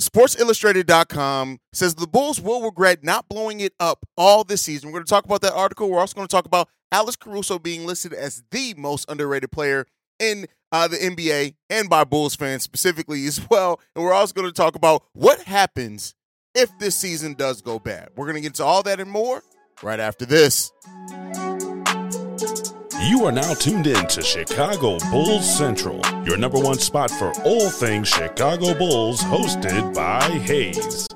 SportsIllustrated.com says the Bulls will regret not blowing it up all this season. We're going to talk about that article. We're also going to talk about Alex Caruso being listed as the most underrated player in uh, the NBA and by Bulls fans specifically as well. And we're also going to talk about what happens if this season does go bad. We're going to get into all that and more right after this. You are now tuned in to Chicago Bulls Central, your number one spot for all things Chicago Bulls, hosted by Haize.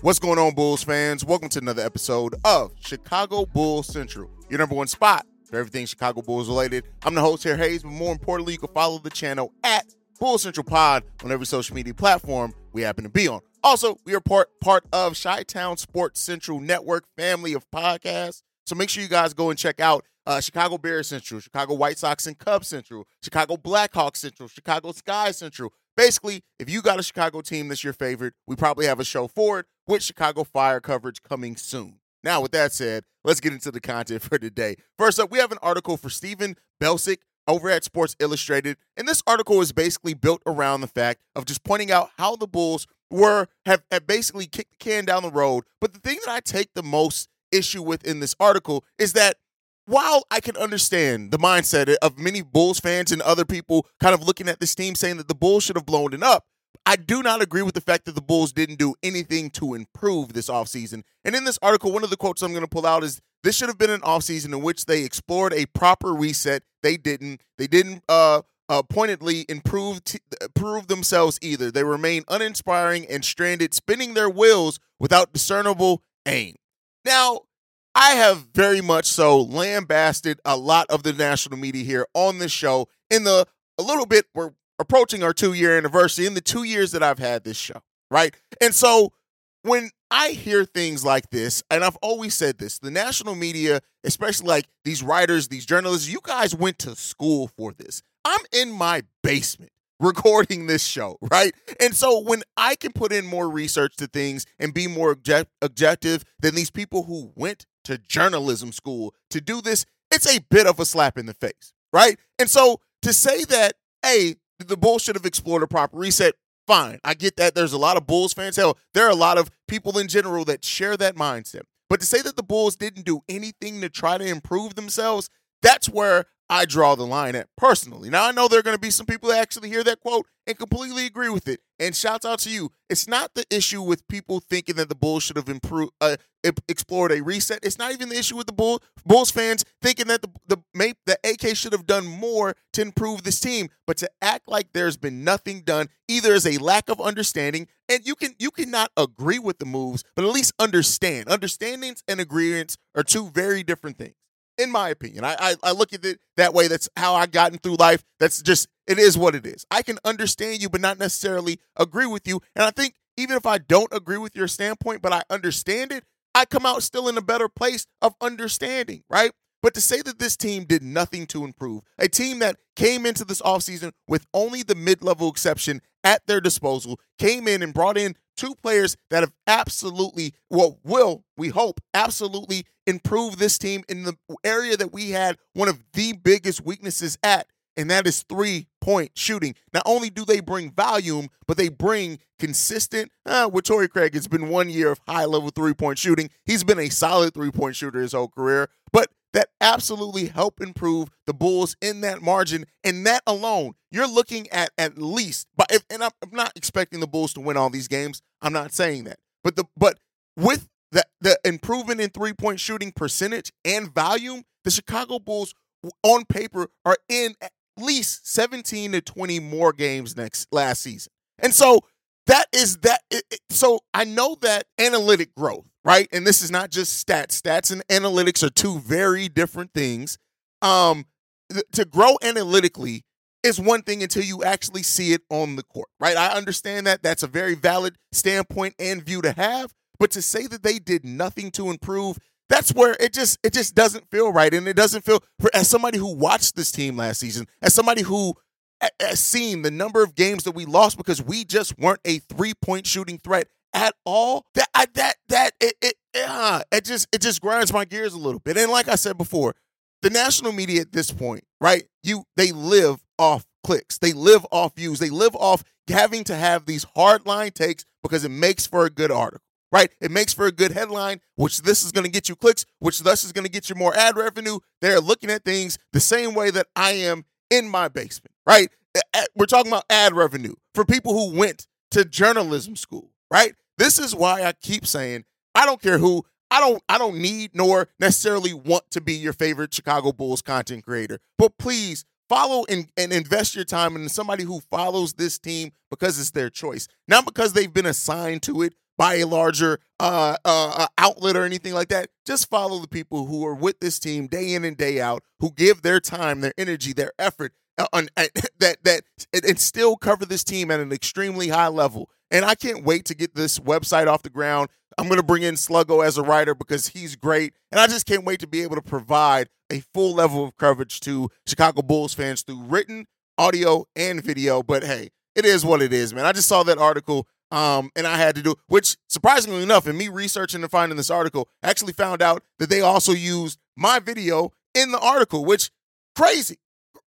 What's going on, Bulls fans? Welcome to another episode of Chicago Bulls Central, your number one spot for everything Chicago Bulls related. I'm the host here, Haize, but more importantly, you can follow the channel at Bull Central Pod on every social media platform we happen to be on. Also, we are part part of Chi Town Sports Central Network family of podcasts. So make sure you guys go and check out uh, Chicago Bears Central, Chicago White Sox and Cubs Central, Chicago Blackhawks Central, Chicago Sky Central. Basically, if you got a Chicago team that's your favorite, we probably have a show for it with Chicago Fire coverage coming soon. Now, with that said, let's get into the content for today. First up, we have an article for Stephen Beslic over at Sports Illustrated, and this article is basically built around the fact of just pointing out how the Bulls were have, have basically kicked the can down the road. But the thing that I take the most issue with in this article is that while I can understand the mindset of many Bulls fans and other people kind of looking at this team saying that the Bulls should have blown it up, I do not agree with the fact that the Bulls didn't do anything to improve this offseason. And in this article, one of the quotes I'm going to pull out is this should have been an offseason in which they explored a proper reset. They didn't. They didn't uh, uh, pointedly improve t- prove themselves either. They remain uninspiring and stranded, spinning their wheels without discernible aim. Now, I have very much so lambasted a lot of the national media here on this show in the a little bit we're approaching our two year anniversary in the two years that I've had this show, right? And so when I hear things like this, and I've always said this, the national media, especially like these writers, these journalists, you guys went to school for this. I'm in my basement recording this show, right? And so when I can put in more research to things and be more object- objective than these people who went to journalism school to do this, it's a bit of a slap in the face, right? And so to say that, hey, the Bulls should have explored a proper reset, fine. I get that. There's a lot of Bulls fans. Hell, there are a lot of people in general that share that mindset. But to say that the Bulls didn't do anything to try to improve themselves, that's where I draw the line at personally. Now I know there are going to be some people that actually hear that quote and completely agree with it. And shouts out to you. It's not the issue with people thinking that the Bulls should have improved, uh, explored a reset. It's not even the issue with the Bulls Bulls fans thinking that the the the AK should have done more to improve this team. But to act like there's been nothing done, either is a lack of understanding, and you can you cannot agree with the moves, but at least understand. Understandings and agreements are two very different things in my opinion. I, I, I look at it that way. That's how I've gotten through life. That's just it is what it is. I can understand you, but not necessarily agree with you. And I think even if I don't agree with your standpoint, but I understand it, I come out still in a better place of understanding, right? But to say that this team did nothing to improve, a team that came into this offseason with only the mid level exception at their disposal, came in and brought in two players that have absolutely, well, will, we hope, absolutely improve this team in the area that we had one of the biggest weaknesses at, and that is three point shooting. Not only do they bring volume, but they bring consistent. Uh, with Torrey Craig, it's been one year of high level three point shooting. He's been a solid three point shooter his whole career, but that absolutely help improve the Bulls in that margin. And that alone, you're looking at at least, but if, and I'm, I'm not expecting the Bulls to win all these games. I'm not saying that, but the but with the the improvement in three point shooting percentage and volume, the Chicago Bulls on paper are in at least 17 to 20 more games next last season. And so that is that. It, it, so I know that analytic growth, right? And this is not just stats. Stats and analytics are two very different things. Um, th- to grow analytically is one thing until you actually see it on the court, right? I understand that. That's a very valid standpoint and view to have. But to say that they did nothing to improve, that's where it just it just doesn't feel right, and it doesn't feel for as somebody who watched this team last season, as somebody who has seen the number of games that we lost because we just weren't a three point shooting threat at all. That I, that that it it, uh, it just it just grinds my gears a little bit. And like I said before, the national media at this point, right? You they live off clicks. They live off views. They live off having to have these hard line takes because it makes for a good article, right? It makes for a good headline, which this is going to get you clicks, which thus is going to get you more ad revenue. They're looking at things the same way that I am in my basement, right? We're talking about ad revenue for people who went to journalism school, right? This is why I keep saying I don't care who I don't I don't need nor necessarily want to be your favorite Chicago Bulls content creator. But please follow and, and invest your time in somebody who follows this team because it's their choice, not because they've been assigned to it by a larger uh, uh, uh outlet or anything like that. Just follow the people who are with this team day in and day out, who give their time, their energy, their effort, uh, on, uh, that that and still cover this team at an extremely high level. And I can't wait to get this website off the ground. I'm going to bring in Sluggo as a writer because he's great. And I just can't wait to be able to provide a full level of coverage to Chicago Bulls fans through written, audio, and video. But hey, it is what it is, man. I just saw that article um, and I had to do, which surprisingly enough, in me researching and finding this article, I actually found out that they also used my video in the article, which crazy.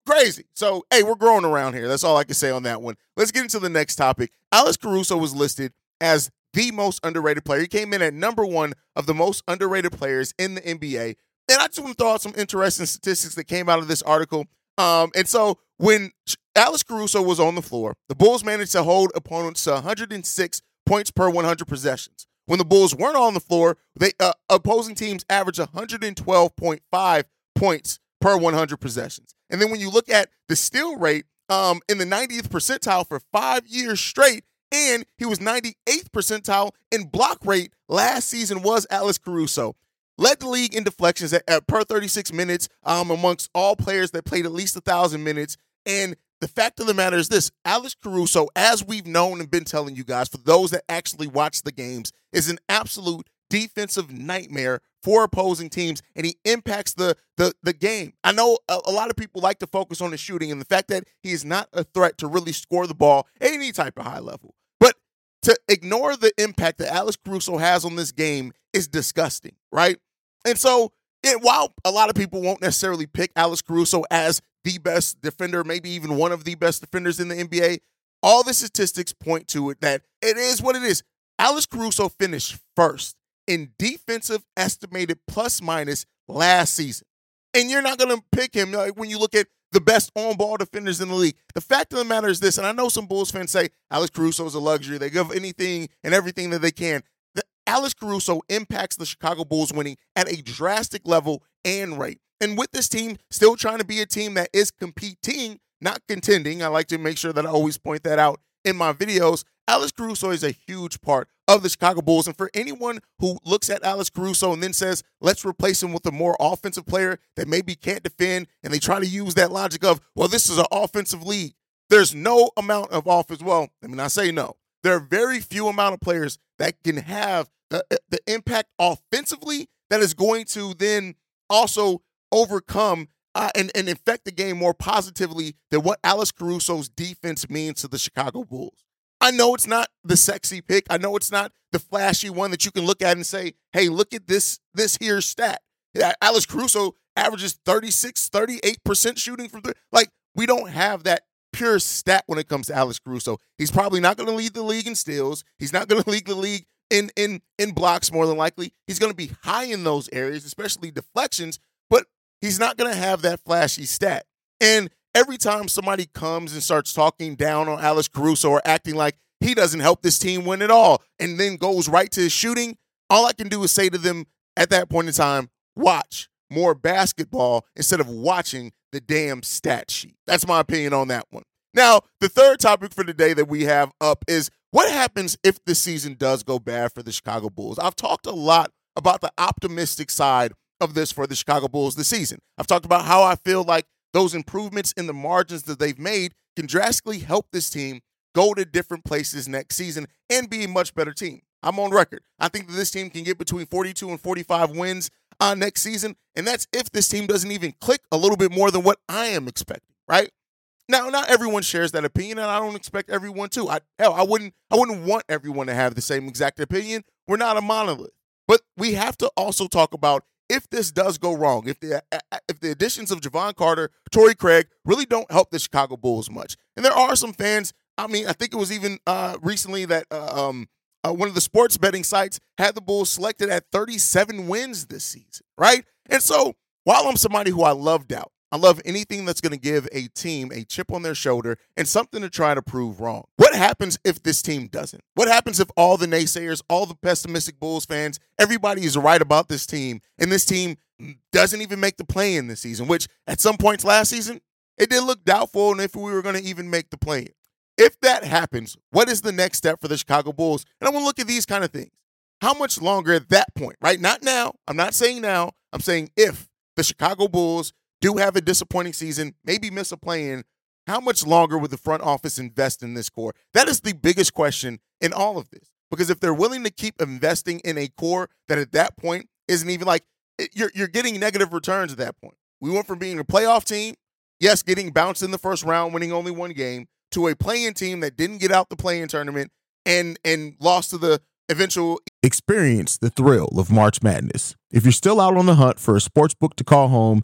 Crazy. So, hey, we're growing around here. That's all I can say on that one. Let's get into the next topic. Alex Caruso was listed as the most underrated player. He came in at number one of the most underrated players in the NBA. And I just want to throw out some interesting statistics that came out of this article. Um, and so when Alex Caruso was on the floor, the Bulls managed to hold opponents to 106 points per 100 possessions. When the Bulls weren't on the floor, they uh, opposing teams averaged 112.5 points per 100 possessions. And then when you look at the steal rate um, in the 90th percentile for five years straight, and he was 98th percentile in block rate last season was Alex Caruso. Led the league in deflections at, at per 36 minutes um, amongst all players that played at least a thousand minutes. And the fact of the matter is this Alex Caruso, as we've known and been telling you guys, for those that actually watch the games, is an absolute defensive nightmare for opposing teams, and he impacts the the the game. I know a, a, lot of people like to focus on the shooting and the fact that he is not a threat to really score the ball at any type of high level. But to ignore the impact that Alex Caruso has on this game is disgusting, right? And so, it, while a lot of people won't necessarily pick Alex Caruso as the best defender, maybe even one of the best defenders in the NBA, all the statistics point to it that it is what it is. Alex Caruso finished first in defensive estimated plus minus last season. And you're not going to pick him like, when you look at the best on ball defenders in the league. The fact of the matter is this, and I know some Bulls fans say Alex Caruso is a luxury. They give anything and everything that they can. The, Alex Caruso impacts the Chicago Bulls winning at a drastic level and rate. And with this team still trying to be a team that is competing, not contending, I like to make sure that I always point that out in my videos. Alex Caruso is a huge part of the Chicago Bulls. And for anyone who looks at Alex Caruso and then says, let's replace him with a more offensive player that maybe can't defend, and they try to use that logic of, well, this is an offensive league. There's no amount of offense. Well, I mean, I say no. There are very few amount of players that can have the, uh, the impact offensively that is going to then also overcome uh, and, and affect the game more positively than what Alex Caruso's defense means to the Chicago Bulls. I know it's not the sexy pick. I know it's not the flashy one that you can look at and say, hey, look at this this here stat. Alex Caruso averages 36, 38% shooting from three. Like, we don't have that pure stat when it comes to Alex Caruso. He's probably not going to lead the league in steals. He's not going to lead the league in in in blocks more than likely. He's going to be high in those areas, especially deflections, but he's not going to have that flashy stat. And every time somebody comes and starts talking down on Alex Caruso or acting like he doesn't help this team win at all and then goes right to his shooting, all I can do is say to them at that point in time, watch more basketball instead of watching the damn stat sheet. That's my opinion on that one. Now, the third topic for today that we have up is what happens if the season does go bad for the Chicago Bulls? I've talked a lot about the optimistic side of this for the Chicago Bulls this season. I've talked about how I feel like those improvements in the margins that they've made can drastically help this team go to different places next season and be a much better team. I'm on record. I think that this team can get between 42 and 45 wins uh, next season, and that's if this team doesn't even click a little bit more than what I am expecting. Right now, not everyone shares that opinion, and I don't expect everyone to. I hell, I wouldn't, I wouldn't want everyone to have the same exact opinion. We're not a monolith, but we have to also talk about if this does go wrong, if the if the additions of Jevon Carter, Torrey Craig really don't help the Chicago Bulls much, and there are some fans I mean, I think it was even uh, recently that uh, um, uh, one of the sports betting sites had the Bulls selected at 37 wins this season, right? And so while I'm somebody who I love doubt, I love anything that's going to give a team a chip on their shoulder and something to try to prove wrong. What happens if this team doesn't? What happens if all the naysayers, all the pessimistic Bulls fans, everybody is right about this team and this team doesn't even make the play in this season, which at some points last season, it did look doubtful and if we were going to even make the play. If that happens, what is the next step for the Chicago Bulls? And I want to look at these kind of things. How much longer at that point, right? Not now. I'm not saying now. I'm saying if the Chicago Bulls do have a disappointing season, maybe miss a play in, how much longer would the front office invest in this core? That is the biggest question in all of this. Because if they're willing to keep investing in a core that at that point isn't even like eh, you're you're getting negative returns at that point. We went from being a playoff team, yes, getting bounced in the first round, winning only one game, to a play-in team that didn't get out the play-in tournament and and lost to the eventual experience the thrill of March Madness. If you're still out on the hunt for a sports book to call home,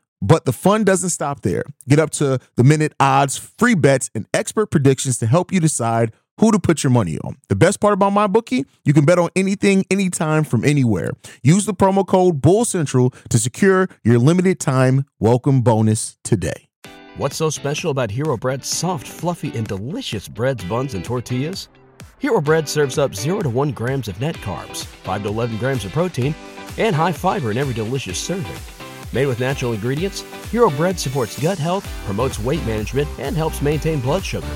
but the fun doesn't stop there. Get up to the minute odds, free bets, and expert predictions to help you decide who to put your money on. The best part about MyBookie, you can bet on anything, anytime, from anywhere. Use the promo code Bull Central to secure your limited time welcome bonus today. What's so special about Hero Bread's soft, fluffy, and delicious breads, buns, and tortillas? Hero Bread serves up 0 to 1 grams of net carbs, 5 to 11 grams of protein, and high fiber in every delicious serving. Made with natural ingredients, Hero Bread supports gut health, promotes weight management, and helps maintain blood sugar.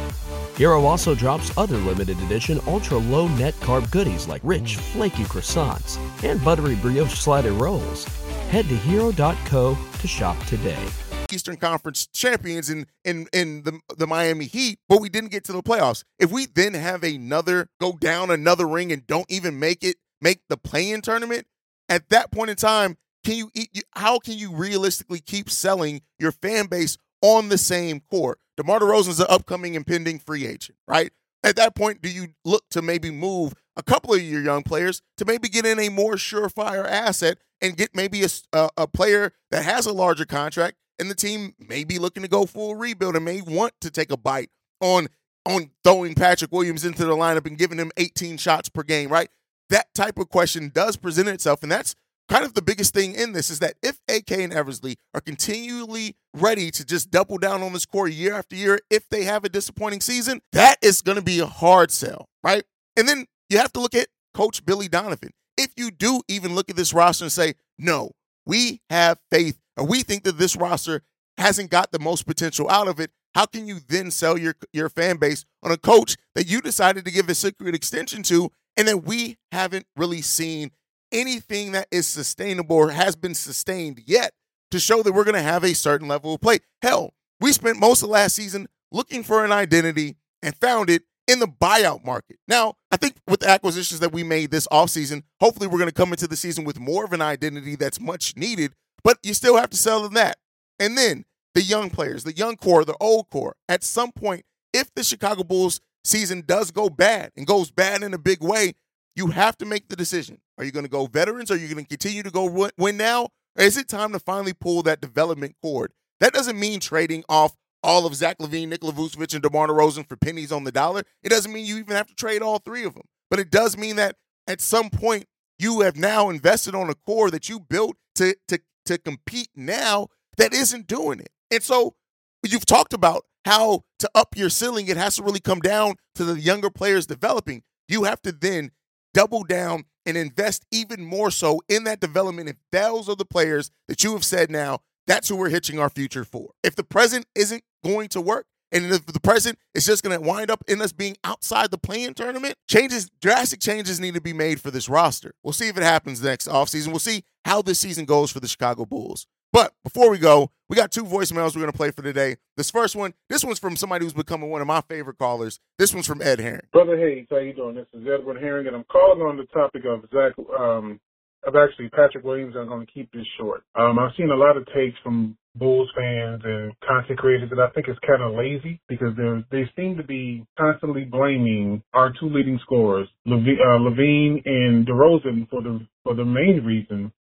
Hero also drops other limited edition ultra low net carb goodies like rich, flaky croissants and buttery brioche slider rolls. Head to hero.co to shop today. Eastern Conference champions in in in the the Miami Heat, but we didn't get to the playoffs. If we then have another go down another ring and don't even make it make the play-in tournament, at that point in time, can you how can you realistically keep selling your fan base on the same core? DeMar DeRozan is an upcoming impending free agent, right? At that point, do you look to maybe move a couple of your young players to maybe get in a more surefire asset and get maybe a, a, a player that has a larger contract and the team may be looking to go full rebuild and may want to take a bite on on throwing Patrick Williams into the lineup and giving him 18 shots per game, right? That type of question does present itself, and that's kind of the biggest thing in this is that if AK and Eversley are continually ready to just double down on this core year after year, if they have a disappointing season, that is going to be a hard sell, right? And then you have to look at Coach Billy Donovan. If you do even look at this roster and say, no, we have faith or we think that this roster hasn't got the most potential out of it, how can you then sell your your fan base on a coach that you decided to give a secret extension to and that we haven't really seen anything that is sustainable or has been sustained yet to show that we're going to have a certain level of play. Hell, we spent most of last season looking for an identity and found it in the buyout market. Now, I think with the acquisitions that we made this offseason, hopefully we're going to come into the season with more of an identity that's much needed but you still have to sell them that. And then the young players, the young core, the old core. At some point, if the Chicago Bulls season does go bad and goes bad in a big way, you have to make the decision. Are you going to go veterans? Are you going to continue to go win now? Or is it time to finally pull that development cord? That doesn't mean trading off all of Zach LaVine, Nikola Vucevic, and DeMar DeRozan for pennies on the dollar. It doesn't mean you even have to trade all three of them. But it does mean that at some point you have now invested on a core that you built to, to to compete now that isn't doing it. And so you've talked about how to up your ceiling, it has to really come down to the younger players developing. You have to then double down and invest even more so in that development. If those are the players that you have said now, that's who we're hitching our future for. If the present isn't going to work, and if the present is just going to wind up in us being outside the play-in tournament, changes, drastic changes need to be made for this roster. We'll see if it happens next offseason. We'll see how this season goes for the Chicago Bulls. But before we go, we got two voicemails we're going to play for today. This first one, this one's from somebody who's becoming one of my favorite callers. This one's from Ed Herring. Brother Haize, how you doing? This is Edward Herring, and I'm calling on the topic of Zach, um, of actually Patrick Williams. I'm going to keep this short. Um, I've seen a lot of takes from Bulls fans and content creators that I think is kind of lazy because they they seem to be constantly blaming our two leading scorers, LaVine, uh, LaVine and DeRozan, for the for the main reason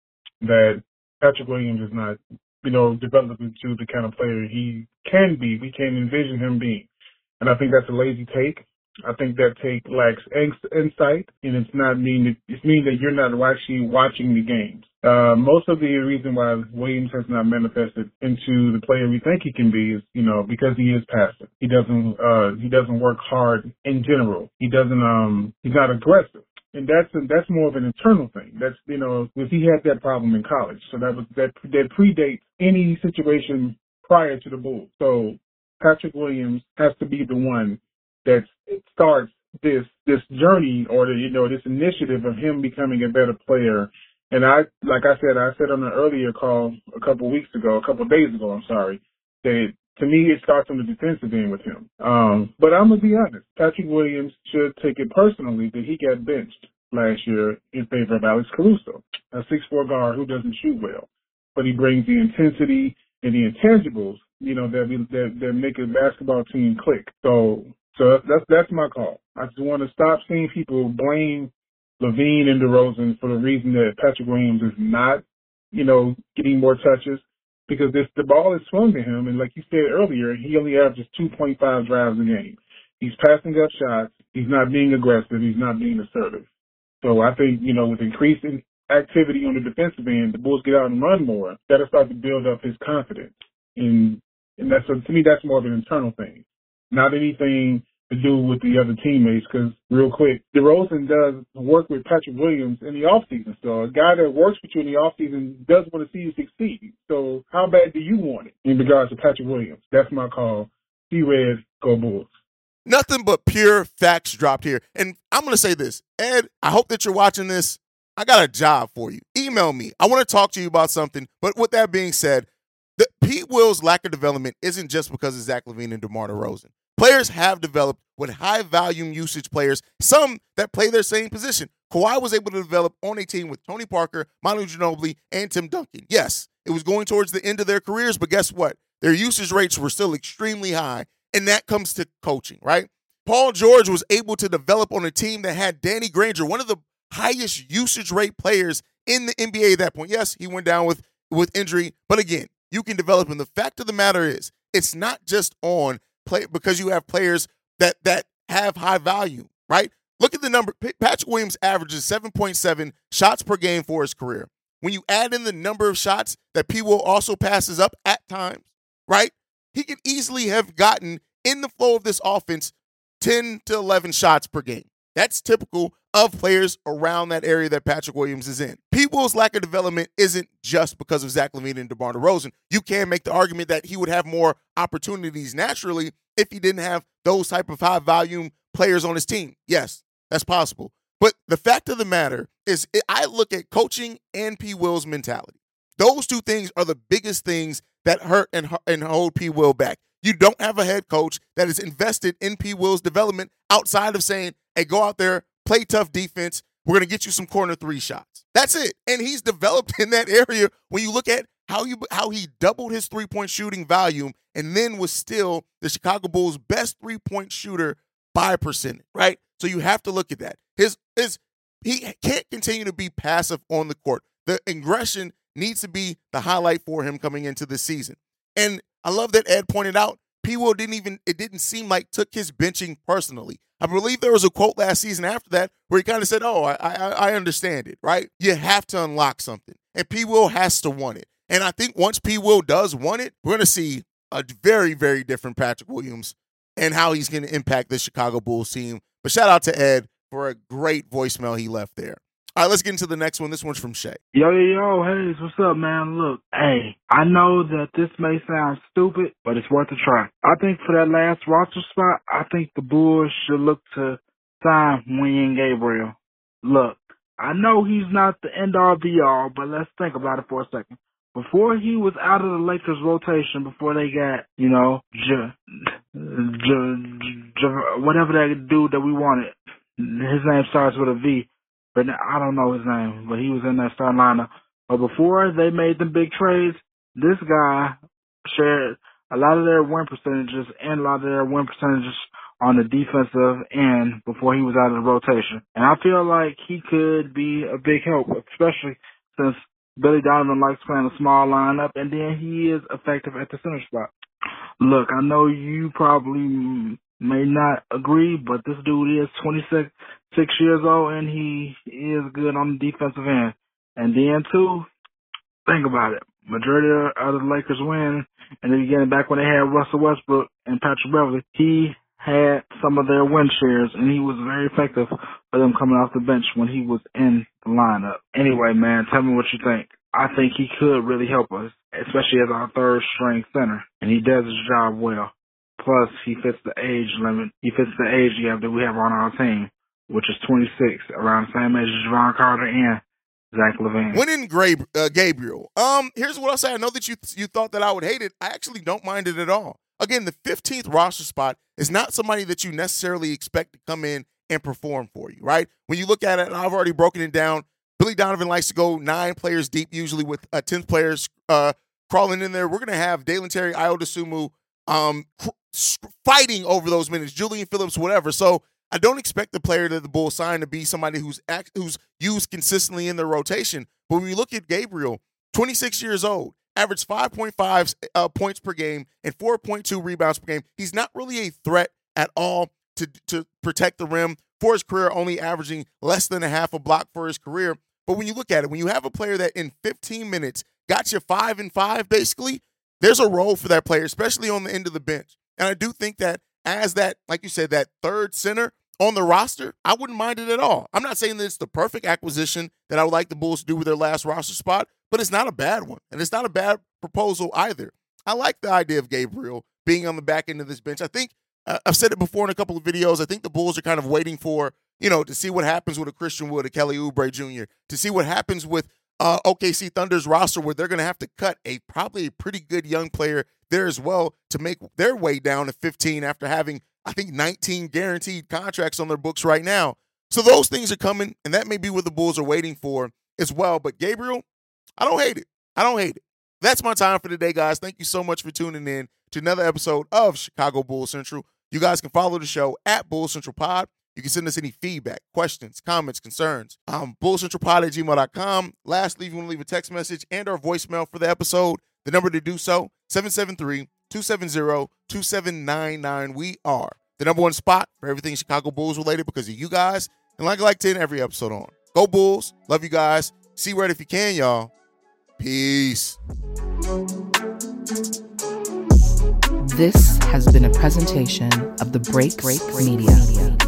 that Patrick Williams is not, you know, developed into the kind of player he can be. We can envision him being, and I think that's a lazy take. I think that take lacks insight, and it's not mean it's mean that you're not actually watching the games. Uh, most of the reason why Williams has not manifested into the player we think he can be is, you know, because he is passive. He doesn't, uh, he doesn't work hard in general. He doesn't, um, he's not aggressive. And that's that's more of an internal thing. That's you know, because he had that problem in college, so that was that that predates any situation prior to the Bulls. So Patrick Williams has to be the one that starts this this journey or the, you know this initiative of him becoming a better player. And I, like I said, I said on an earlier call a couple weeks ago, a couple days ago, I'm sorry, that to me it starts on the defensive end with him. Um, but I'm gonna be honest, Patrick Williams should take it personally that he got benched last year in favor of Alex Caruso, a six four guard who doesn't shoot well, but he brings the intensity and the intangibles, you know, that we, that that make a basketball team click. So so that's that's my call. I just want to stop seeing people blame LaVine and DeRozan for the reason that Patrick Williams is not, you know, getting more touches because this the ball is swung to him, and like you said earlier, he only averages 2.5 drives a game. He's passing up shots. He's not being aggressive. He's not being assertive. So I think you know with increasing activity on the defensive end, the Bulls get out and run more. That'll start to build up his confidence, and and that's to me that's more of an internal thing not anything to do with the other teammates. Because real quick, DeRozan does work with Patrick Williams in the off season. So a guy that works with you in the off season does want to see you succeed. So how bad do you want it in regards to Patrick Williams? That's my call. See Red, go Bulls. Nothing but pure facts dropped here. And I'm going to say this Ed, I hope that you're watching this. I got a job for you. Email me. I want to talk to you about something. But with that being said, the P. Will's lack of development isn't just because of Zach LaVine and DeMar DeRozan. Players have developed with high volume usage players, some that play their same position. Kawhi was able to develop on a team with Tony Parker, Manu Ginobili, and Tim Duncan. Yes, it was going towards the end of their careers, but guess what? Their usage rates were still extremely high, and that comes to coaching, right? Paul George was able to develop on a team that had Danny Granger, one of the highest usage rate players in the NBA at that point. Yes, he went down with with injury, but again, you can develop. And the fact of the matter is, it's not just on play because you have players that that have high value, right? Look at the number. Patrick Williams averages 7.7 shots per game for his career. When you add in the number of shots that P. Will also passes up at times, right? He could easily have gotten in the flow of this offense 10 to 11 shots per game. That's typical of players around that area that Patrick Williams is in. P. Will's lack of development isn't just because of Zach LaVine and DeMar DeRozan. You can make the argument that he would have more opportunities naturally if he didn't have those type of high volume players on his team. Yes, that's possible. But the fact of the matter is, I look at coaching and P. Will's mentality. Those two things are the biggest things that hurt and, and hold P. Will back. You don't have a head coach that is invested in P. Will's development outside of saying, hey, go out there, play tough defense. We're going to get you some corner three shots. That's it. And he's developed in that area when you look at how you how he doubled his three-point shooting volume and then was still the Chicago Bulls' best three-point shooter by percentage, right? So you have to look at that. His his he can't continue to be passive on the court. The aggression needs to be the highlight for him coming into the season. And I love that Ed pointed out P. Will didn't even it didn't seem like took his benching personally. I believe there was a quote last season after that where he kind of said, "Oh, I, I, I understand it, right? You have to unlock something, and P. Will has to want it. And I think once P. Will does want it, we're going to see a very, very different Patrick Williams and how he's going to impact the Chicago Bulls team. But shout out to Ed for a great voicemail he left there. All right, let's get into the next one. This one's from Shay. Yo, yo, yo, hey, what's up, man? Look, hey, I know that this may sound stupid, but it's worth a try. I think for that last roster spot, I think the Bulls should look to sign Wenyen Gabriel. Look, I know he's not the end all be all, but let's think about it for a second. before he was out of the Lakers rotation, before they got, you know, J, J, J, whatever that dude that we wanted. His name starts with a V, but I don't know his name, but he was in that starting lineup. But before they made the big trades, this guy shared a lot of their win percentages and a lot of their win percentages on the defensive end before he was out of the rotation. And I feel like he could be a big help, especially since Billy Donovan likes playing a small lineup, and then he is effective at the center spot. Look, I know you probably may not agree, but this dude is 26 six years old, and he is good on the defensive end. And then, too, think about it. Majority of the Lakers win in the beginning, back when they had Russell Westbrook and Patrick Beverley, he had some of their win shares, and he was very effective for them coming off the bench when he was in the lineup. Anyway, man, tell me what you think. I think he could really help us, especially as our third string center, and he does his job well. Plus, he fits the age limit. He fits the age gap that we have on our team, which is 26, around the same age as Jevon Carter and Zach LaVine. Wenyen Gra- uh, Gabriel. Um, here's what I'll say. I know that you you thought that I would hate it. I actually don't mind it at all. Again, the 15th roster spot is not somebody that you necessarily expect to come in and perform for you, right? When you look at it, I've already broken it down. Billy Donovan likes to go nine players deep, usually with uh, 10th players uh, crawling in there. We're going to have Dalen Terry, Ayo Dosunmu um, fighting over those minutes, Julian Phillips, whatever. So I don't expect the player that the Bulls sign to be somebody who's act, who's used consistently in their rotation. But when you look at Gabriel, 26 years old, averaged 5.5 uh, points per game and 4.2 rebounds per game. He's not really a threat at all to, to protect the rim for his career, only averaging less than a half a block for his career. But when you look at it, when you have a player that in 15 minutes got you five and five, basically, there's a role for that player, especially on the end of the bench. And I do think that as that, like you said, that third center on the roster, I wouldn't mind it at all. I'm not saying that it's the perfect acquisition that I would like the Bulls to do with their last roster spot, but it's not a bad one. And it's not a bad proposal either. I like the idea of Gabriel being on the back end of this bench. I think uh, I've said it before in a couple of videos. I think the Bulls are kind of waiting for, you know, to see what happens with a Christian Wood, a Kelly Oubre Jr., to see what happens with uh, OKC Thunder's roster where they're going to have to cut a probably a pretty good young player there as well to make their way down to 15 after having, I think, 19 guaranteed contracts on their books right now. So those things are coming, and that may be what the Bulls are waiting for as well. But Gabriel, I don't hate it. I don't hate it. That's my time for today, guys. Thank you so much for tuning in to another episode of Chicago Bull Central. You guys can follow the show at Bull Central Pod. You can send us any feedback, questions, comments, concerns. Um, bullcentralpod at gmail.com. Lastly, if you want to leave a text message and our voicemail for the episode, the number to do so, 773-270-2799. We are the number one spot for everything Chicago Bulls related because of you guys. And like I like to end every episode on. Go Bulls. Love you guys. See red if you can, y'all. Peace. This has been a presentation of the Break Break Media.